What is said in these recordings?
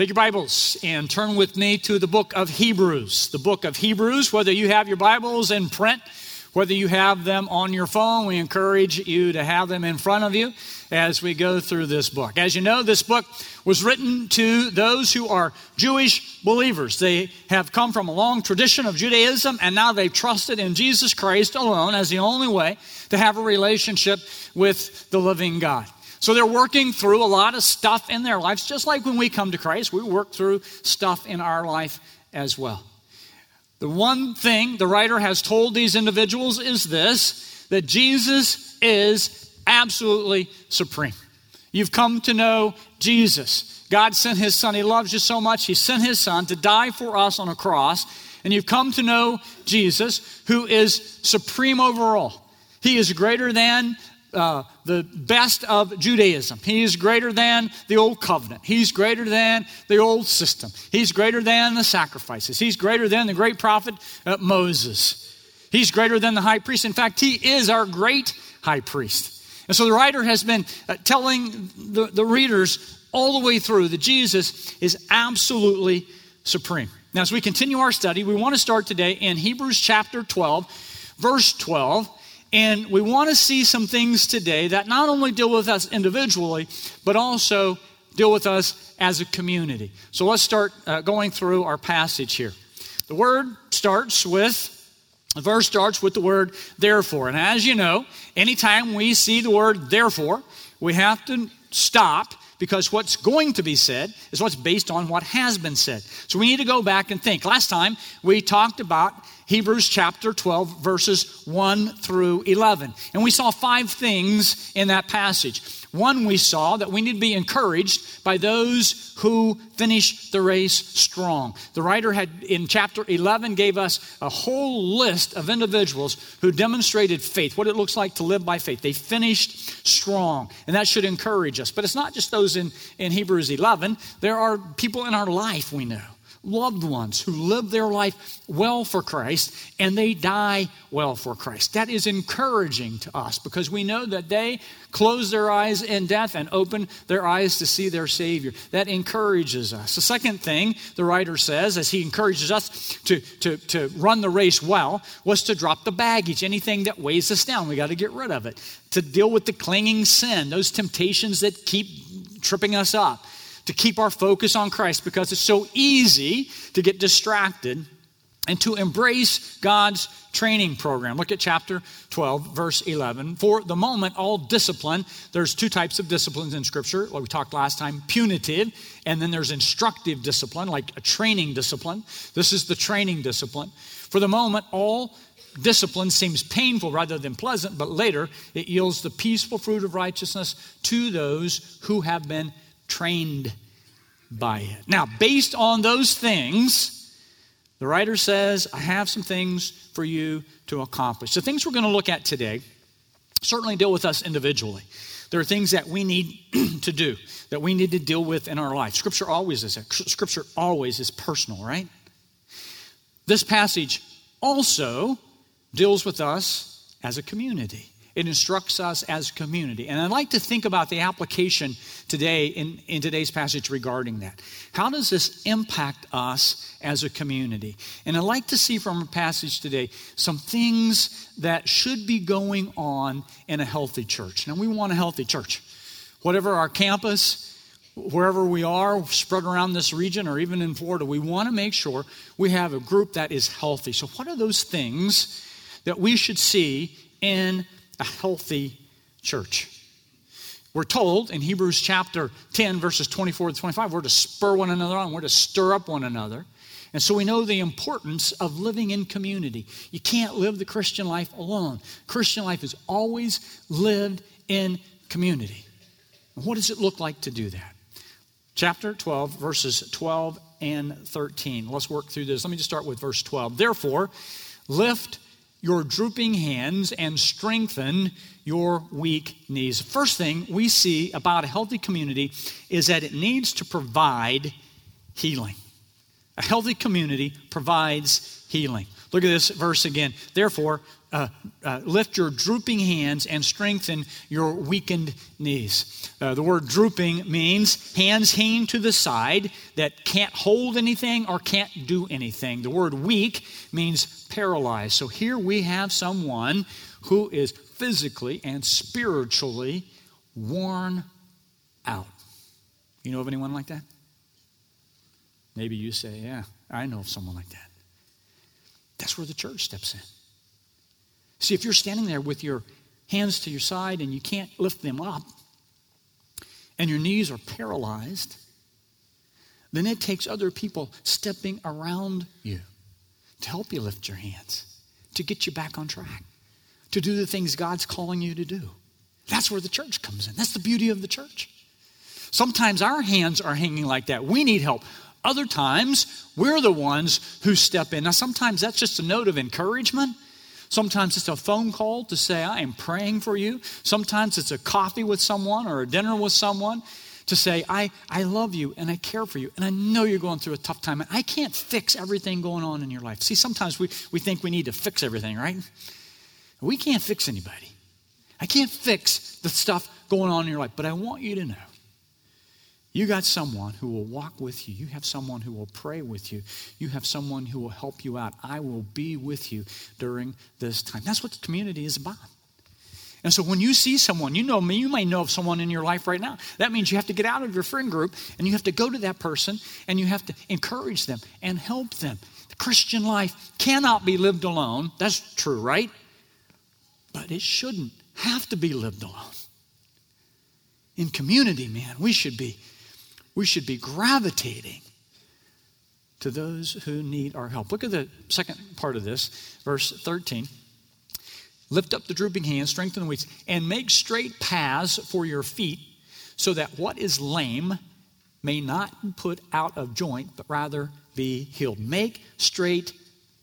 Take your Bibles and turn with me to the book of Hebrews. The book of Hebrews, whether you have your Bibles in print, whether you have them on your phone, we encourage you to have them in front of you as we go through this book. As you know, this book was written to those who are Jewish believers. They have come from a long tradition of Judaism and now they've trusted in Jesus Christ alone as the only way to have a relationship with the living God. So they're working through a lot of stuff in their lives, just like when we come to Christ, we work through stuff in our life as well. The one thing the writer has told these individuals is this that Jesus is absolutely supreme. You've come to know Jesus. God sent his son. He loves you so much, he sent his son to die for us on a cross. And you've come to know Jesus, who is supreme over all. He is greater than uh, the best of Judaism. He is greater than the old covenant. He's greater than the old system. He's greater than the sacrifices. He's greater than the great prophet uh, Moses. He's greater than the high priest. In fact, he is our great high priest. And so the writer has been uh, telling the, the readers all the way through that Jesus is absolutely supreme. Now, as we continue our study, we want to start today in Hebrews chapter 12, verse 12. And we want to see some things today that not only deal with us individually, but also deal with us as a community. So let's start uh, going through our passage here. The word starts with, the verse starts with the word therefore. And as you know, anytime we see the word therefore, we have to stop because what's going to be said is what's based on what has been said. So we need to go back and think. Last time we talked about Hebrews chapter 12, verses 1 through 11. And we saw five things in that passage. One, we saw that we need to be encouraged by those who finish the race strong. The writer had in chapter 11 gave us a whole list of individuals who demonstrated faith, what it looks like to live by faith. They finished strong, and that should encourage us. But it's not just those in, in Hebrews 11, there are people in our life we know loved ones who live their life well for Christ and they die well for Christ. That is encouraging to us because we know that they close their eyes in death and open their eyes to see their Savior. That encourages us. The second thing the writer says, as he encourages us to, to, to run the race well, was to drop the baggage, anything that weighs us down. We got to get rid of it. To deal with the clinging sin, those temptations that keep tripping us up to keep our focus on Christ because it's so easy to get distracted and to embrace God's training program. Look at chapter 12, verse 11. For the moment, all discipline, there's two types of disciplines in Scripture, like we talked last time punitive, and then there's instructive discipline, like a training discipline. This is the training discipline. For the moment, all discipline seems painful rather than pleasant, but later it yields the peaceful fruit of righteousness to those who have been trained by it. Now, based on those things, the writer says, I have some things for you to accomplish. The things we're going to look at today certainly deal with us individually. There are things that we need to do, that we need to deal with in our life. Scripture always is Scripture always is personal, right? This passage also deals with us as a community. It instructs us as community. And I'd like to think about the application today in, in today's passage regarding that. How does this impact us as a community? And I'd like to see from our passage today some things that should be going on in a healthy church. Now, we want a healthy church. Whatever our campus, wherever we are, spread around this region or even in Florida, we want to make sure we have a group that is healthy. So, what are those things that we should see in a healthy church. We're told in Hebrews chapter 10, verses 24 to 25, we're to spur one another on, we're to stir up one another. And so we know the importance of living in community. You can't live the Christian life alone. Christian life is always lived in community. And what does it look like to do that? Chapter 12, verses 12 and 13. Let's work through this. Let me just start with verse 12. Therefore, lift your drooping hands and strengthen your weak knees. First thing we see about a healthy community is that it needs to provide healing. A healthy community provides healing. Look at this verse again. Therefore, uh, uh, lift your drooping hands and strengthen your weakened knees. Uh, the word drooping means hands hanging to the side that can't hold anything or can't do anything. The word weak means paralyzed. So here we have someone who is physically and spiritually worn out. You know of anyone like that? Maybe you say, Yeah, I know of someone like that. That's where the church steps in. See, if you're standing there with your hands to your side and you can't lift them up, and your knees are paralyzed, then it takes other people stepping around you to help you lift your hands, to get you back on track, to do the things God's calling you to do. That's where the church comes in. That's the beauty of the church. Sometimes our hands are hanging like that. We need help. Other times, we're the ones who step in. Now, sometimes that's just a note of encouragement. Sometimes it's a phone call to say, I am praying for you. Sometimes it's a coffee with someone or a dinner with someone to say, I, I love you and I care for you. And I know you're going through a tough time. And I can't fix everything going on in your life. See, sometimes we, we think we need to fix everything, right? We can't fix anybody. I can't fix the stuff going on in your life. But I want you to know you got someone who will walk with you. You have someone who will pray with you. You have someone who will help you out. I will be with you during this time. That's what the community is about. And so when you see someone, you know me, you may know of someone in your life right now. That means you have to get out of your friend group and you have to go to that person and you have to encourage them and help them. The Christian life cannot be lived alone. That's true, right? But it shouldn't have to be lived alone. In community, man, we should be we should be gravitating to those who need our help. Look at the second part of this, verse 13. Lift up the drooping hands, strengthen the weak, and make straight paths for your feet, so that what is lame may not be put out of joint, but rather be healed. Make straight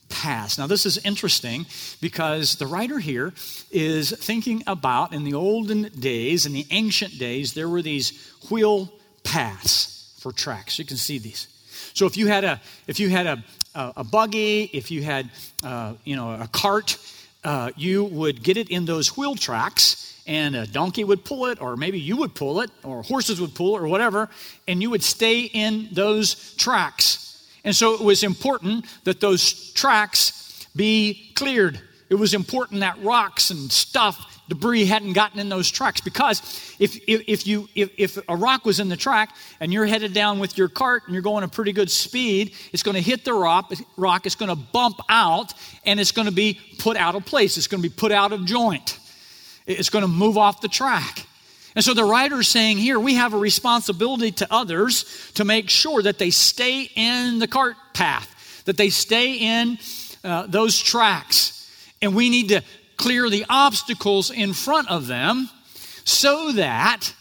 paths. Now, this is interesting because the writer here is thinking about in the olden days, in the ancient days, there were these wheel paths for tracks. You can see these. So if you had a if you had a a, a buggy, if you had uh, you know a cart, uh, you would get it in those wheel tracks, and a donkey would pull it, or maybe you would pull it, or horses would pull it, or whatever, and you would stay in those tracks. And so it was important that those tracks be cleared. It was important that rocks and stuff debris hadn't gotten in those tracks. Because if, if, if you if, if, a rock was in the track and you're headed down with your cart and you're going a pretty good speed it's going to hit the rock rock it's going to bump out and it's going to be put out of place. It's going to be put out of joint. It's going to move off the track. And so the writer is saying here we have a responsibility to others to make sure that they stay in the cart path that they stay in uh, those tracks. And we need to clear the obstacles in front of them so that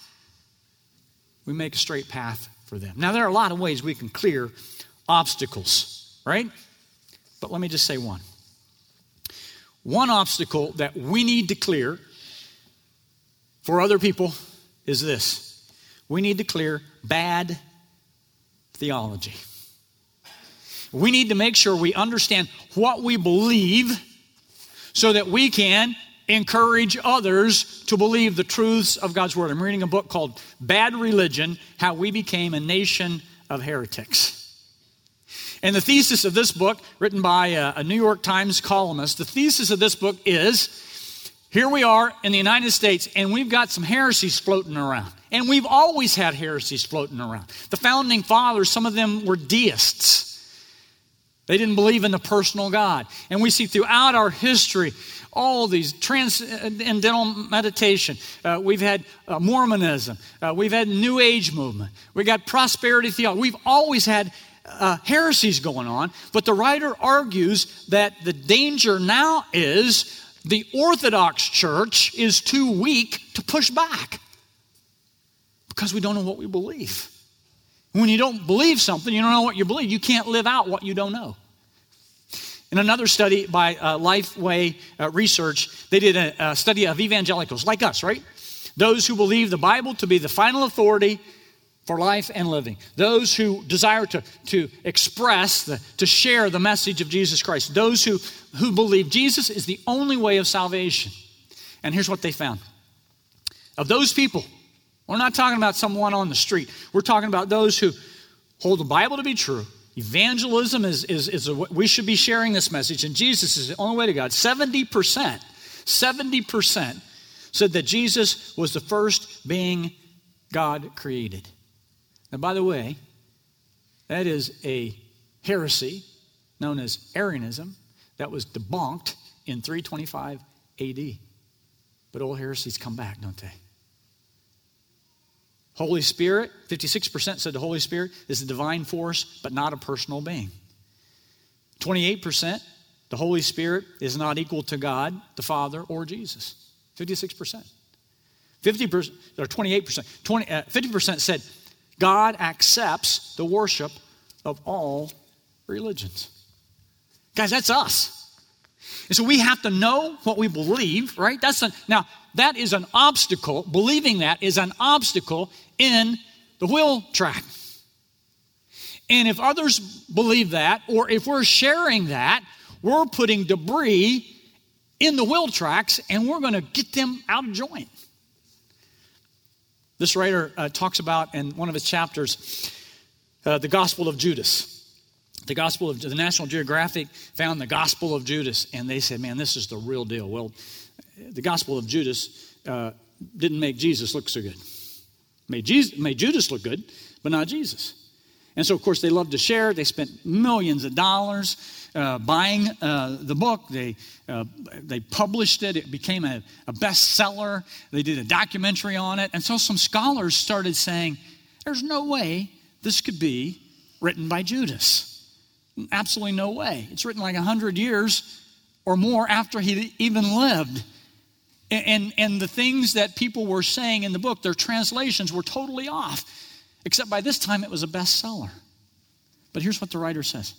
we make a straight path for them. Now, there are a lot of ways we can clear obstacles, right? But let me just say one. One obstacle that we need to clear for other people is this we need to clear bad theology. We need to make sure we understand what we believe so that we can encourage others to believe the truths of God's Word. I'm reading a book called Bad Religion How We Became a Nation of Heretics. And the thesis of this book, written by a, a New York Times columnist, the thesis of this book is here we are in the United States, and we've got some heresies floating around. And we've always had heresies floating around. The founding fathers, some of them were deists. They didn't believe in the personal God. And we see throughout our history all these transcendental meditation. Uh, we've had uh, Mormonism. Uh, we've had New Age movement. We got prosperity theology. We've always had uh, heresies going on. But the writer argues that the danger now is the Orthodox Church is too weak to push back because we don't know what we believe. When you don't believe something, you don't know what you believe, you can't live out what you don't know. In another study by uh, Lifeway uh, Research, they did a, a study of evangelicals like us, right? Those who believe the Bible to be the final authority for life and living. Those who desire to, to express, the, to share the message of Jesus Christ. Those who, who believe Jesus is the only way of salvation. And here's what they found. Of those people, we're not talking about someone on the street. We're talking about those who hold the Bible to be true. Evangelism is, is, is a, we should be sharing this message, and Jesus is the only way to God. 70%, 70% said that Jesus was the first being God created. Now, by the way, that is a heresy known as Arianism that was debunked in 325 AD. But old heresies come back, don't they? Holy Spirit, 56% said the Holy Spirit is a divine force, but not a personal being. 28%, the Holy Spirit is not equal to God, the Father, or Jesus. 56%. 50% or 28%, 20, uh, 50% said God accepts the worship of all religions. Guys, that's us. And so we have to know what we believe, right? That's a, now that is an obstacle. Believing that is an obstacle in the wheel track. And if others believe that, or if we're sharing that, we're putting debris in the wheel tracks and we're going to get them out of joint. This writer uh, talks about in one of his chapters uh, the Gospel of Judas. The Gospel of the National Geographic found the Gospel of Judas, and they said, "Man, this is the real deal." Well, the Gospel of Judas uh, didn't make Jesus look so good. Made, Jesus, made Judas look good, but not Jesus. And so, of course, they loved to share. They spent millions of dollars uh, buying uh, the book. They, uh, they published it. It became a, a bestseller. They did a documentary on it. And so some scholars started saying, there's no way this could be written by Judas. Absolutely no way. It's written like 100 years or more after he even lived. And, and, the things that people were saying in the book, their translations were totally off, except by this time it was a bestseller. But here's what the writer says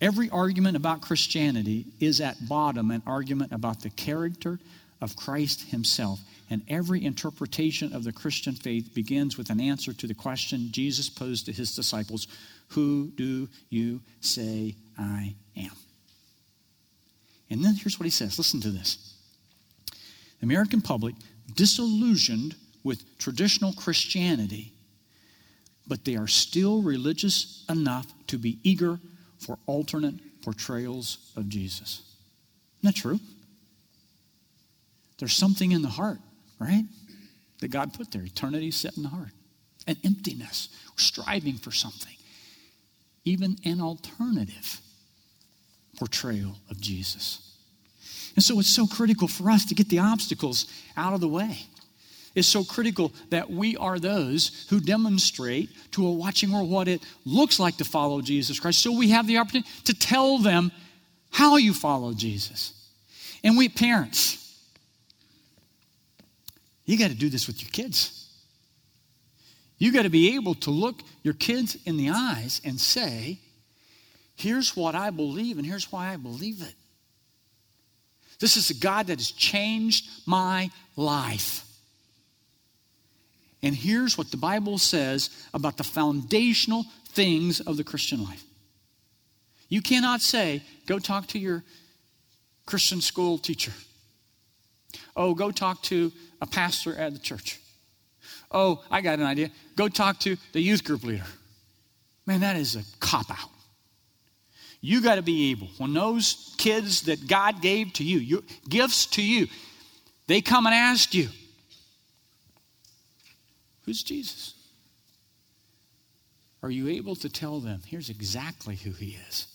Every argument about Christianity is at bottom an argument about the character of Christ himself. And every interpretation of the Christian faith begins with an answer to the question Jesus posed to his disciples Who do you say I am? And then here's what he says listen to this. The American public, disillusioned with traditional Christianity, but they are still religious enough to be eager for alternate portrayals of Jesus. Isn't that true? There's something in the heart, right? That God put there. Eternity set in the heart. An emptiness. Striving for something. Even an alternative portrayal of Jesus. And so it's so critical for us to get the obstacles out of the way It's so critical that we are those who demonstrate to a watching world what it looks like to follow Jesus Christ. So we have the opportunity to tell them how you follow Jesus. And we parents, you got to do this with your kids. You got to be able to look your kids in the eyes and say, here's what I believe, and here's why I believe it. This is a God that has changed my life. And here's what the Bible says about the foundational things of the Christian life. You cannot say, go talk to your Christian school teacher. Oh, go talk to a pastor at the church. Oh, I got an idea. Go talk to the youth group leader. Man, that is a cop out. You got to be able, when those kids that God gave to you, your gifts to you, they come and ask you, Who's Jesus? Are you able to tell them, here's exactly who he is?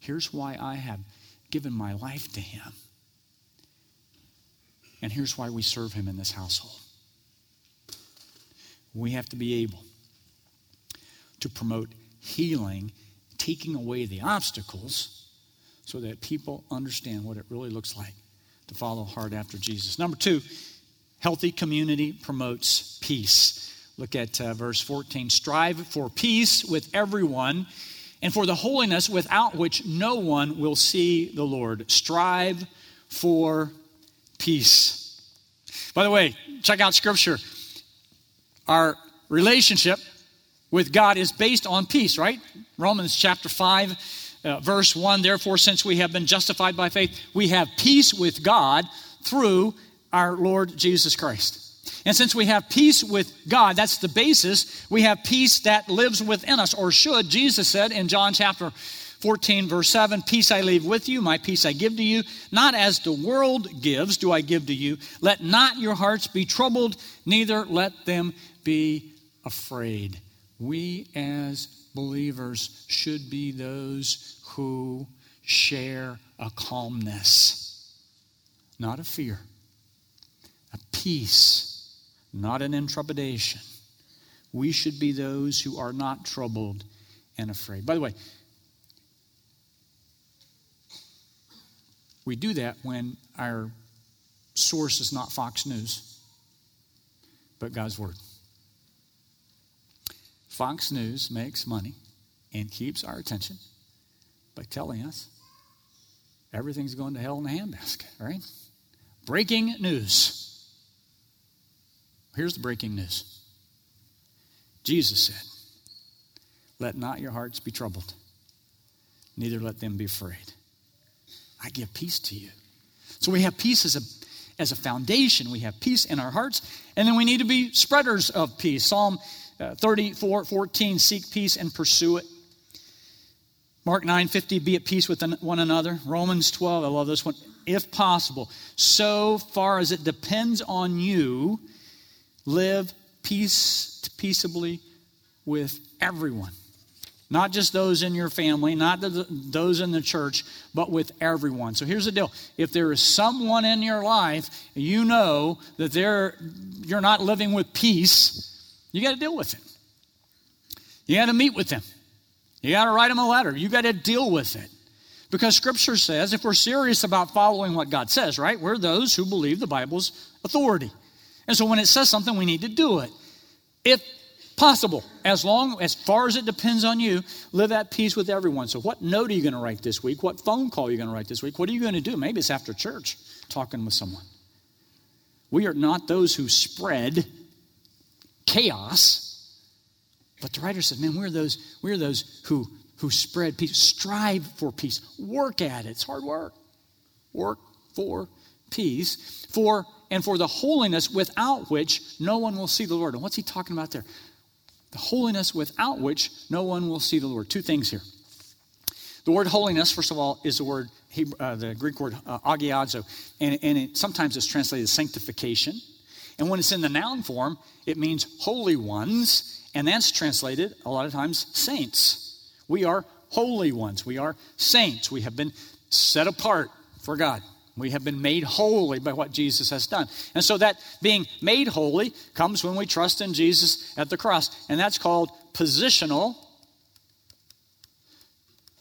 Here's why I have given my life to him. And here's why we serve him in this household. We have to be able to promote healing, taking away the obstacles, so that people understand what it really looks like to follow hard after Jesus. Number two, healthy community promotes peace. Look at uh, verse 14. Strive for peace with everyone and for the holiness without which no one will see the Lord. Strive for peace. By the way, check out scripture. Our relationship with God is based on peace, right? Romans chapter 5, uh, verse 1 Therefore, since we have been justified by faith, we have peace with God through our Lord Jesus Christ. And since we have peace with God, that's the basis, we have peace that lives within us, or should. Jesus said in John chapter 14, verse 7 Peace I leave with you, my peace I give to you. Not as the world gives, do I give to you. Let not your hearts be troubled, neither let them be afraid. We as believers should be those who share a calmness, not a fear, a peace, not an intrepidation. We should be those who are not troubled and afraid. By the way, we do that when our source is not Fox News, but God's Word. Fox News makes money and keeps our attention by telling us everything's going to hell in a handbasket, right? Breaking news. Here's the breaking news Jesus said, Let not your hearts be troubled, neither let them be afraid. I give peace to you. So we have peace as a, as a foundation, we have peace in our hearts, and then we need to be spreaders of peace. Psalm uh, 34 14, seek peace and pursue it. Mark 9 50, be at peace with one another. Romans 12, I love this one. If possible, so far as it depends on you, live peace peaceably with everyone. Not just those in your family, not the, those in the church, but with everyone. So here's the deal. If there is someone in your life, you know that they're, you're not living with peace, you got to deal with it. You got to meet with them. You got to write them a letter. You got to deal with it. Because Scripture says if we're serious about following what God says, right, we're those who believe the Bible's authority. And so when it says something, we need to do it. If possible, as long as far as it depends on you, live at peace with everyone. So what note are you going to write this week? What phone call are you going to write this week? What are you going to do? Maybe it's after church talking with someone. We are not those who spread chaos. But the writer says, man, we're those, we're those who, who spread peace, strive for peace, work at it. It's hard work. Work for peace, for and for the holiness without which no one will see the Lord. And what's he talking about there? The holiness without which no one will see the Lord. Two things here. The word holiness, first of all, is the word uh, the Greek word uh, agiazo, and, and it, sometimes it's translated sanctification. And when it's in the noun form, it means holy ones, and that's translated a lot of times saints. We are holy ones. We are saints. We have been set apart for God. We have been made holy by what Jesus has done. And so that being made holy comes when we trust in Jesus at the cross. And that's called positional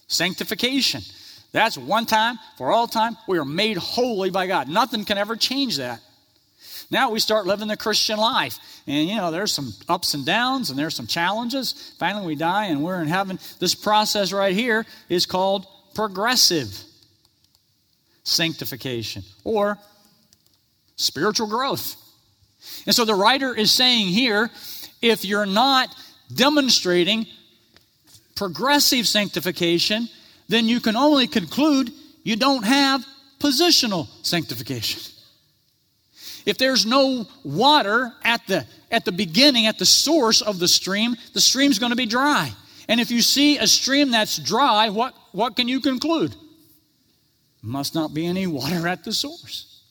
sanctification. That's one time for all time. We are made holy by God. Nothing can ever change that. Now we start living the Christian life. And, you know, there's some ups and downs and there's some challenges. Finally, we die and we're in heaven. This process right here is called progressive sanctification or spiritual growth. And so the writer is saying here if you're not demonstrating progressive sanctification, then you can only conclude you don't have positional sanctification. If there's no water at the, at the beginning, at the source of the stream, the stream's going to be dry. And if you see a stream that's dry, what, what can you conclude? Must not be any water at the source.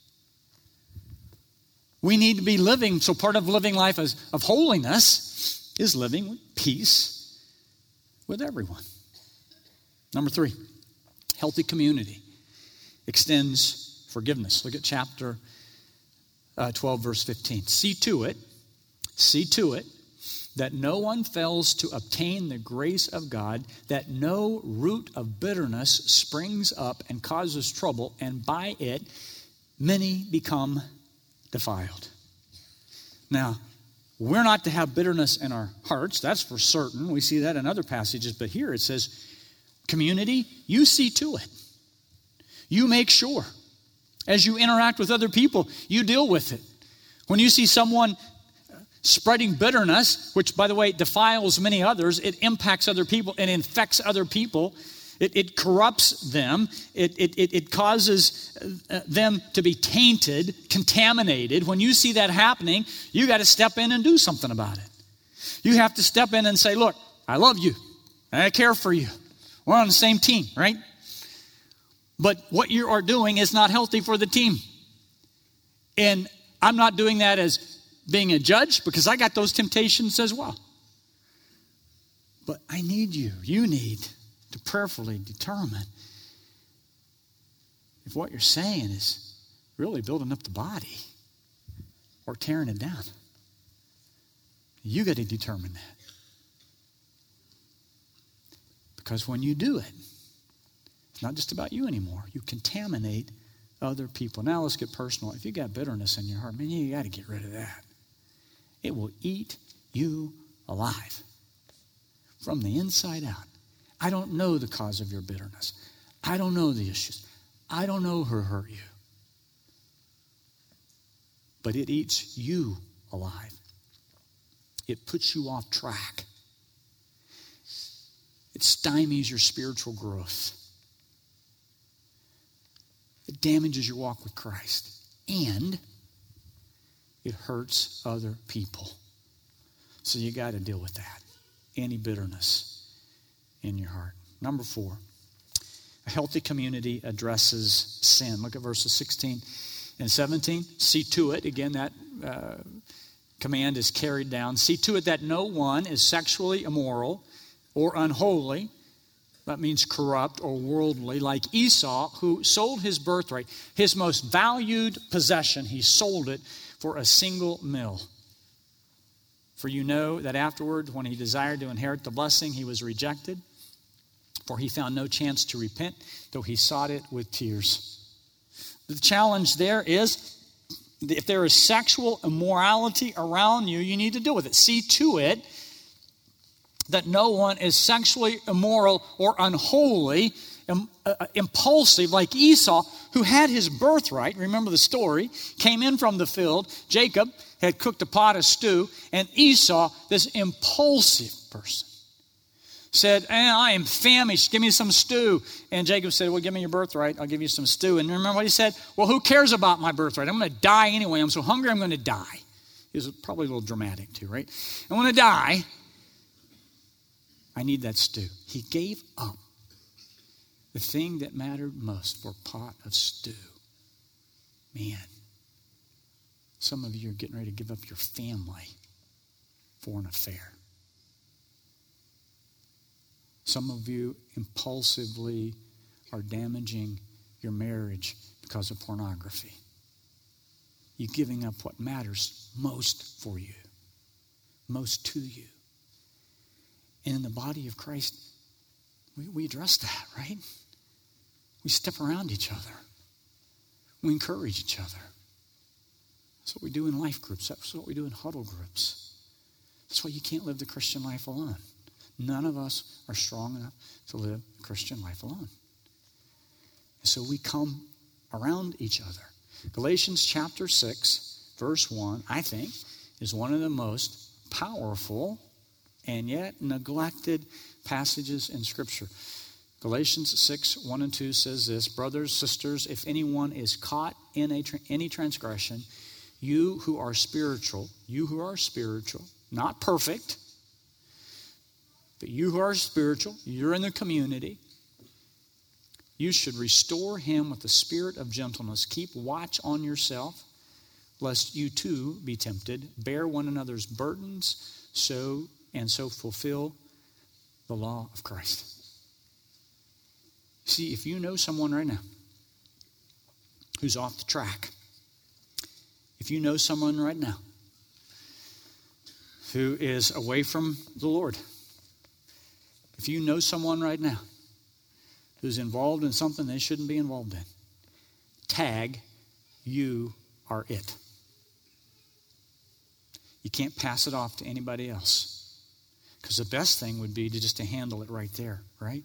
We need to be living, so part of living life as, of holiness is living with peace with everyone. Number three, healthy community extends forgiveness. Look at chapter uh, 12, verse 15. See to it, see to it that no one fails to obtain the grace of God, that no root of bitterness springs up and causes trouble, and by it many become defiled. Now, we're not to have bitterness in our hearts, that's for certain. We see that in other passages, but here it says, community, you see to it. You make sure. As you interact with other people, you deal with it. When you see someone Spreading bitterness, which, by the way, defiles many others, it impacts other people and infects other people. It, it corrupts them. It, it, it, causes uh, them to be tainted, contaminated. When you see that happening, you got to step in and do something about it. You have to step in and say, Look, I love you. I care for you. We're on the same team, right? But what you are doing is not healthy for the team. And I'm not doing that as being a judge because I got those temptations as well. But I need you. You need to prayerfully determine if what you're saying is really building up the body or tearing it down. You got to determine that. Because when you do it, not just about you anymore. You contaminate other people. Now let's get personal. If you got bitterness in your heart, man, you got to get rid of that. It will eat you alive from the inside out. I don't know the cause of your bitterness. I don't know the issues. I don't know who hurt you. But it eats you alive. It puts you off track. It stymies your spiritual growth. It damages your walk with Christ. And it hurts other people. So you got to deal with that. Any bitterness in your heart. Number four, a healthy community addresses sin. Look at verses 16 and 17. See to it, again, that uh, command is carried down. See to it that no one is sexually immoral or unholy. That means corrupt or worldly, like Esau, who sold his birthright, his most valued possession, he sold it for a single meal. For you know that afterward, when he desired to inherit the blessing, he was rejected, for he found no chance to repent, though he sought it with tears. The challenge there is if there is sexual immorality around you, you need to deal with it. See to it that no one is sexually immoral or unholy uh, uh, impulsive like Esau, who had his birthright. Remember the story. Came in from the field. Jacob had cooked a pot of stew, and Esau, this impulsive person, said, eh, I am famished. Give me some stew. And Jacob said, Well, give me your birthright. I'll give you some stew. And remember what he said? Well, who cares about my birthright? I'm going to die anyway. I'm so hungry, I'm going to die. Was probably a little dramatic too, right? I'm going to die. I need that stew. He gave up the thing that mattered most for a pot of stew. Man, some of you are getting ready to give up your family for an affair. Some of you impulsively are damaging your marriage because of pornography. You're giving up what matters most for you, most to you. And in the body of Christ, we, we address that, right? We step around each other. We encourage each other. That's what we do in life groups. That's what we do in huddle groups. That's why you can't live the Christian life alone. None of us are strong enough to live the Christian life alone. And so we come around each other. Galatians chapter 6, verse 1, I think, is one of the most powerful and yet neglected passages in Scripture. Galatians 6, 1 and 2 says this Brothers, sisters, if anyone is caught in a, any transgression, you who are spiritual, you who are spiritual, not perfect, but you who are spiritual, you're in the community, you should restore him with the spirit of gentleness. Keep watch on yourself, lest you too be tempted. Bear one another's burdens, so and so fulfill the law of Christ. See, if you know someone right now who's off the track, if you know someone right now who is away from the Lord, if you know someone right now who's involved in something they shouldn't be involved in, tag, you are it. You can't pass it off to anybody else. Because the best thing would be to just to handle it right there, right?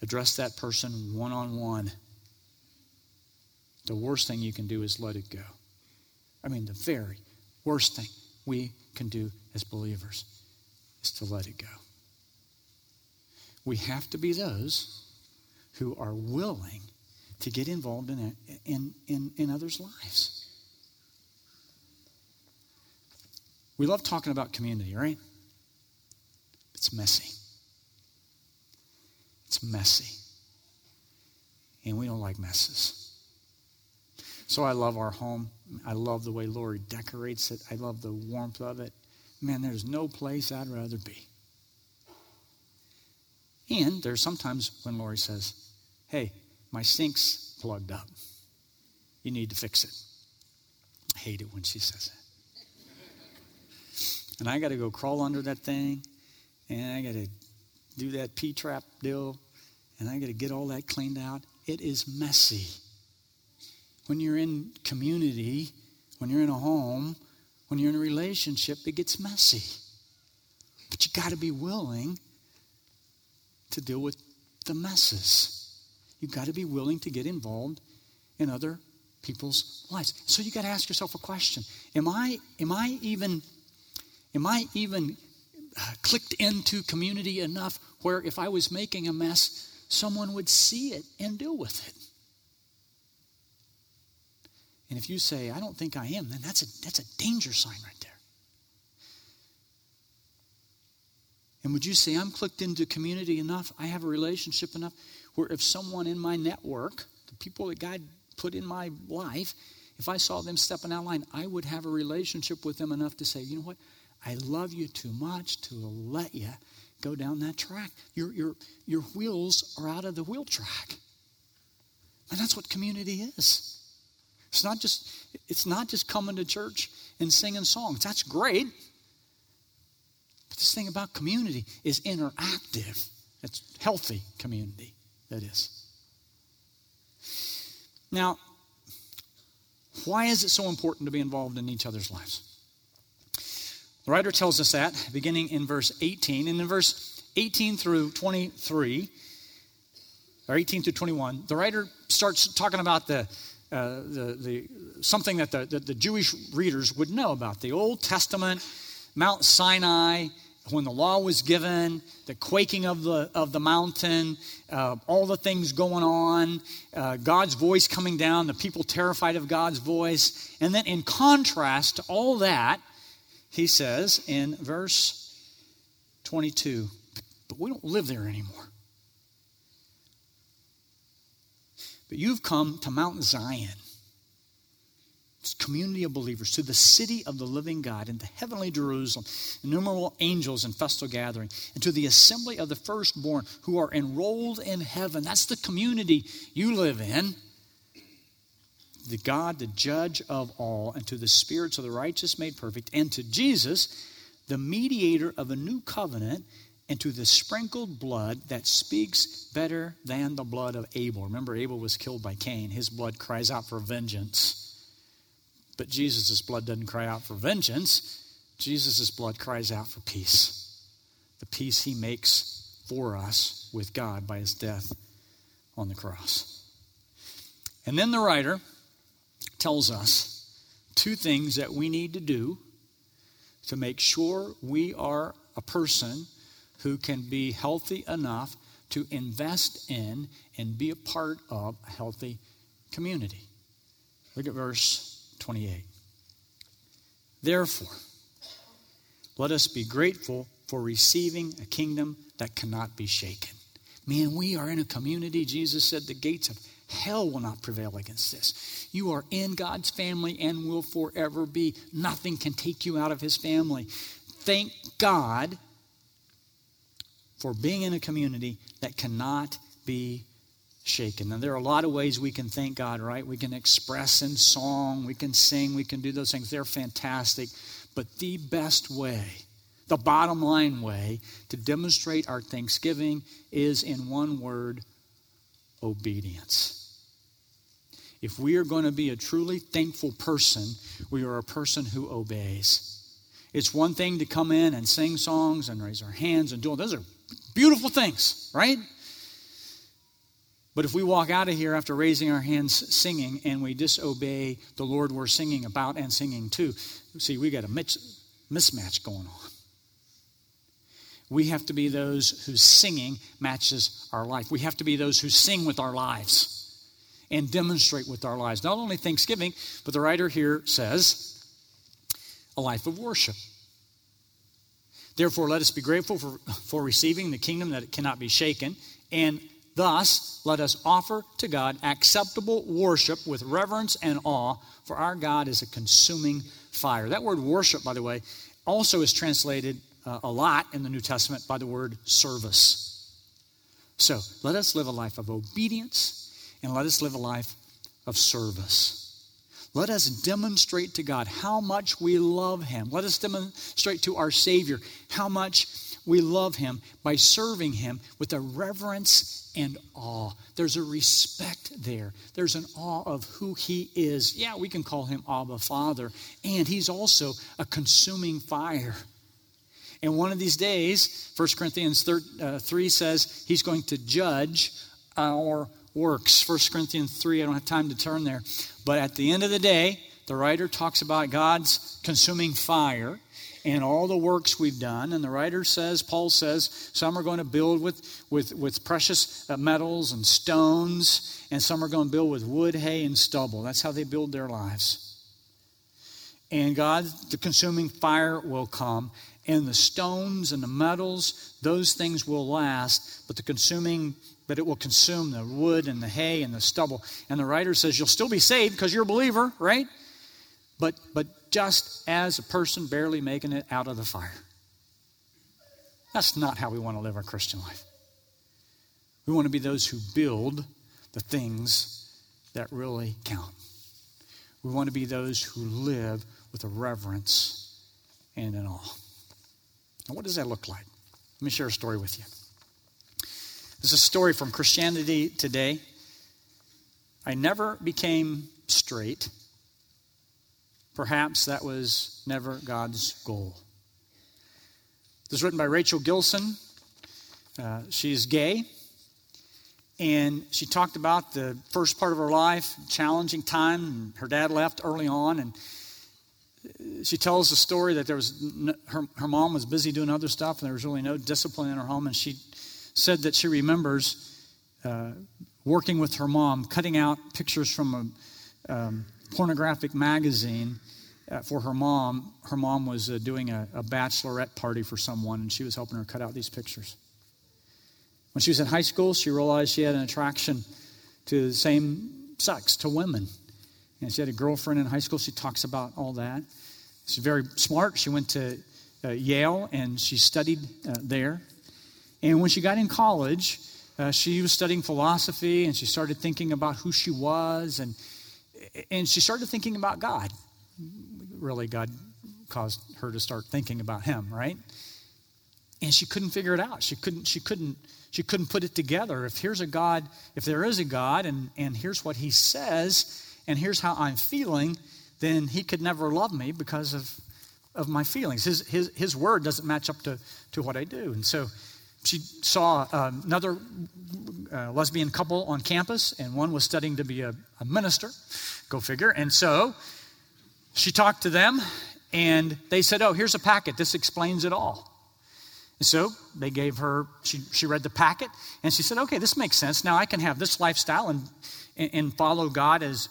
Address that person one on one. The worst thing you can do is let it go. I mean, the very worst thing we can do as believers is to let it go. We have to be those who are willing to get involved in, in, in, in others' lives. We love talking about community, right? It's messy. It's messy. And we don't like messes. So I love our home. I love the way Lori decorates it. I love the warmth of it. Man, there's no place I'd rather be. And there's sometimes when Lori says, Hey, my sink's plugged up. You need to fix it. I hate it when she says that. And I got to go crawl under that thing, and I got to do that P trap deal, and I got to get all that cleaned out. It is messy. When you're in community, when you're in a home, when you're in a relationship, it gets messy. But you got to be willing to deal with the messes. You've got to be willing to get involved in other people's lives. So you got to ask yourself a question. Am I am I even am I even clicked into community enough where if I was making a mess, someone would see it and deal with it? And if you say, I don't think I am, then that's a, that's a danger sign right there. And would you say, I'm clicked into community enough, I have a relationship enough, where if someone in my network, the people that God put in my life, if I saw them stepping out line, I would have a relationship with them enough to say, you know what? I love you too much to let you go down that track. Your, your, your wheels are out of the wheel track. And that's what community is. It's not just it's not just coming to church and singing songs. That's great. But this thing about community is interactive. It's healthy community, that is. Now, why is it so important to be involved in each other's lives? The writer tells us that beginning in verse 18. And in verse 18 through 23, or 18 through 21, the writer starts talking about the uh, the, the, something that the, the, the Jewish readers would know about the Old Testament, Mount Sinai, when the law was given, the quaking of the, of the mountain, uh, all the things going on, uh, God's voice coming down, the people terrified of God's voice. And then, in contrast to all that, he says in verse 22, but we don't live there anymore. But you've come to Mount Zion, this community of believers, to the city of the living God, and the heavenly Jerusalem, innumerable angels in festal gathering, and to the assembly of the firstborn who are enrolled in heaven. That's the community you live in. The God, the judge of all, and to the spirits of the righteous made perfect, and to Jesus, the mediator of a new covenant and to the sprinkled blood that speaks better than the blood of Abel. Remember, Abel was killed by Cain. His blood cries out for vengeance. But Jesus' blood doesn't cry out for vengeance. Jesus' blood cries out for peace. The peace he makes for us with God by his death on the cross. And then the writer tells us two things that we need to do to make sure we are a person who can be healthy enough to invest in and be a part of a healthy community. Look at verse 28. Therefore, let us be grateful for receiving a kingdom that cannot be shaken. Man, we are in a community. Jesus said the gates of hell will not prevail against this. You are in God's family and will forever be. Nothing can take you out of his family. Thank God for being in a community that cannot be shaken. Now, there are a lot of ways we can thank God, right? We can express in song, we can sing, we can do those things. They're fantastic. But the best way, the bottom line way to demonstrate our thanksgiving is in one word obedience. If we are going to be a truly thankful person, we are a person who obeys. It's one thing to come in and sing songs and raise our hands and do all those are Beautiful things, right? But if we walk out of here after raising our hands singing and we disobey the Lord we're singing about and singing to, see, we got a mismatch going on. We have to be those whose singing matches our life. We have to be those who sing with our lives and demonstrate with our lives. Not only thanksgiving, but the writer here says, a life of worship. Therefore, let us be grateful for, for receiving the kingdom that it cannot be shaken, and thus let us offer to God acceptable worship with reverence and awe, for our God is a consuming fire. That word worship, by the way, also is translated uh, a lot in the New Testament by the word service. So let us live a life of obedience and let us live a life of service. Let us demonstrate to God how much we love Him. Let us demonstrate to our Savior how much we love Him by serving Him with a reverence and awe. There's a respect there. There's an awe of who He is. Yeah, we can call Him Abba Father. And He's also a consuming fire. And one of these days, 1 Corinthians 3 uh, says he's going to judge our works. 1 Corinthians 3, I don't have time to turn there. But at the end of the day, the writer talks about God's consuming fire and all the works we've done. And the writer says, Paul says, some are going to build with, with, with precious uh, metals and stones, and some are going to build with wood, hay, and stubble. That's how they build their lives. And God, the consuming fire will come, and the stones and the metals, those things will last, but the consuming, but it will consume the wood and the hay and the stubble. And the writer says, You'll still be saved because you're a believer, right? But, but just as a person barely making it out of the fire. That's not how we want to live our Christian life. We want to be those who build the things that really count. We want to be those who live with a reverence and an awe. Now, what does that look like? Let me share a story with you. This is a story from Christianity Today. I never became straight. Perhaps that was never God's goal. This is written by Rachel Gilson. Uh, she's gay. And she talked about the first part of her life, challenging time. Her dad left early on, and she tells the story that there was her, her mom was busy doing other stuff and there was really no discipline in her home and she said that she remembers uh, working with her mom cutting out pictures from a um, pornographic magazine uh, for her mom her mom was uh, doing a, a bachelorette party for someone and she was helping her cut out these pictures when she was in high school she realized she had an attraction to the same sex to women and she had a girlfriend in high school. She talks about all that. She's very smart. She went to uh, Yale and she studied uh, there. And when she got in college, uh, she was studying philosophy and she started thinking about who she was and, and she started thinking about God. Really, God caused her to start thinking about Him, right? And she couldn't figure it out. She couldn't, she couldn't, she couldn't put it together. If here's a God, if there is a God and, and here's what He says, and here's how I'm feeling, then he could never love me because of, of my feelings. His, his, his word doesn't match up to, to what I do. And so she saw uh, another uh, lesbian couple on campus, and one was studying to be a, minister. Go figure. And so she talked to them, and they said, Oh, here's a packet. This explains it all. And so they gave her, she, she read the packet, and she said, Okay, this makes sense. Now I can have this lifestyle and, and follow God as,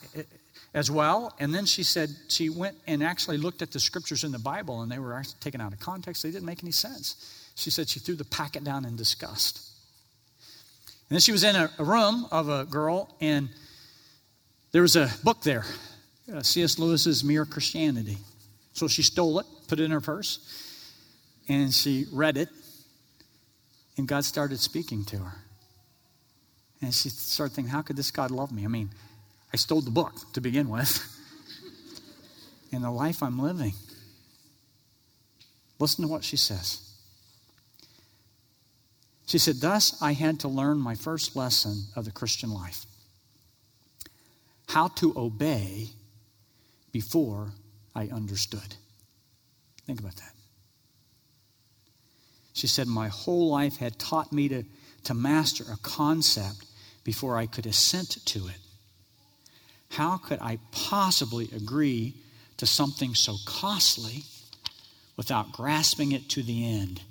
as well. And then she said she went and actually looked at the scriptures in the Bible, and they were taken out of context. They didn't make any sense. She said she threw the packet down in disgust. And then she was in a, a room of a girl, and there was a book there uh, C.S. Lewis's Mere Christianity. So she stole it, put it in her purse, and she read it, and God started speaking to her. And she started thinking, how could this God love me? I mean, I stole the book to begin with. and the life I'm living. Listen to what she says. She said, Thus I had to learn my first lesson of the Christian life how to obey before I understood. Think about that. She said, My whole life had taught me to, to master a concept before I could assent to it. How could I possibly agree to something so costly without grasping it to the end.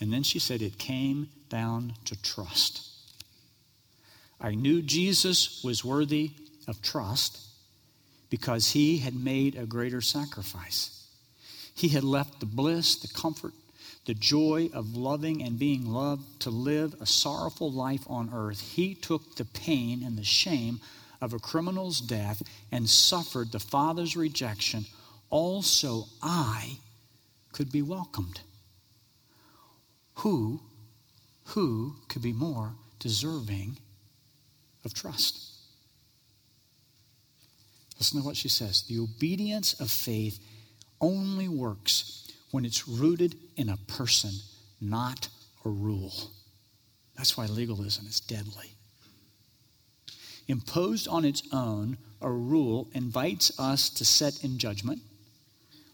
And then she said, It came down to trust. I knew Jesus was worthy of trust because he had made a greater sacrifice. He had left the bliss, the comfort, the joy of loving and being loved to live a sorrowful life on earth. He took the pain and the shame of a criminal's death and suffered the Father's rejection. Also, I could be welcomed. Who, who could be more deserving of trust? Listen to what she says. The obedience of faith only works when it's rooted in a person, not a rule. That's why legalism is deadly. Imposed on its own, a rule invites us to set in judgment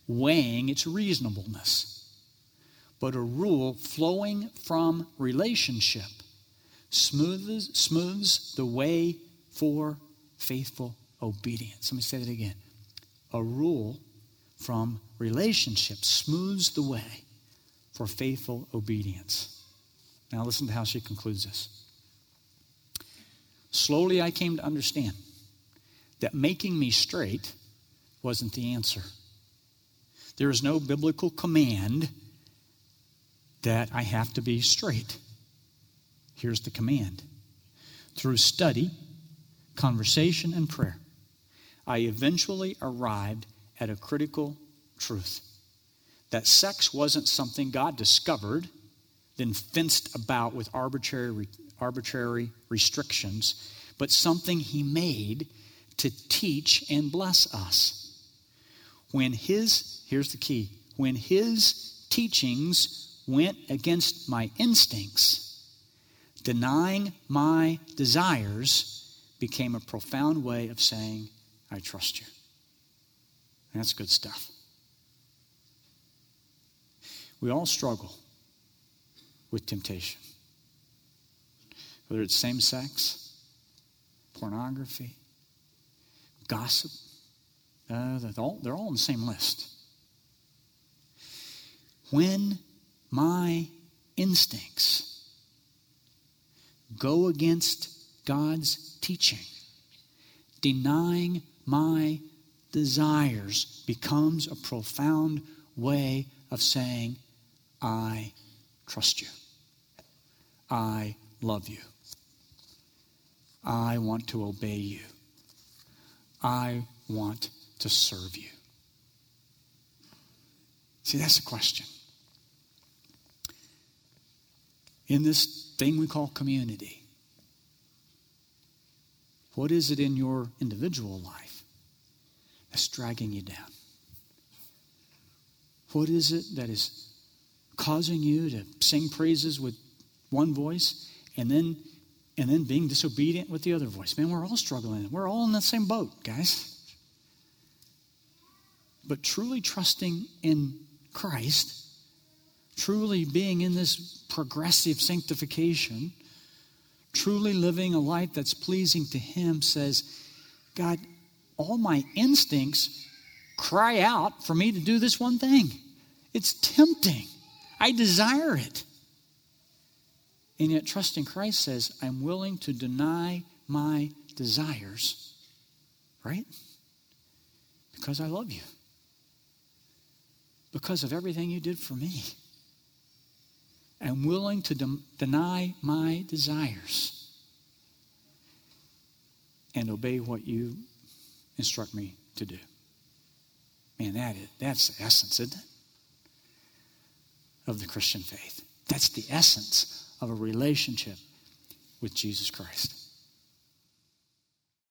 weighing its reasonableness. But a rule flowing from relationship smooths, smooths the way for faithful obedience. Let me say that again. A rule from relationship smooths the way for faithful obedience. Now, listen to how she concludes this. Slowly, I came to understand that making me straight wasn't the answer. There is no biblical command that I have to be straight. Here's the command through study, conversation, and prayer, I eventually arrived at a critical truth that sex wasn't something God discovered, then fenced about with arbitrary, arbitrary restrictions, but something He made to teach and bless us. When His here's the key when his teachings went against my instincts, denying my desires became a profound way of saying, I trust you. That's good stuff. We all struggle with temptation, whether it's same sex, pornography, gossip. Uh, they're, all, they're all on the same list when my instincts go against God's teaching, denying my desires becomes a profound way of saying, I trust you. I love you. I want to obey you. I want to serve you. See, that's the question in this thing we call community? What is it in your individual life that's dragging you down? What is it that is causing you to sing praises with one voice and then and then being disobedient with the other voice? Man, we're all struggling. We're all in the same boat, guys. But truly trusting in Christ truly being in this progressive sanctification, truly living a life that's pleasing to Him, says, God, all my instincts cry out for me to do this one thing. It's tempting. I desire it. And yet, trusting Christ says, I'm willing to deny my desires, right? Because I love you. Because of everything you did for me am willing to de- deny my desires and obey what you instruct me to do. Man, that is, that's the essence, isn't it? Of the Christian faith. That's the essence of a relationship with Jesus Christ.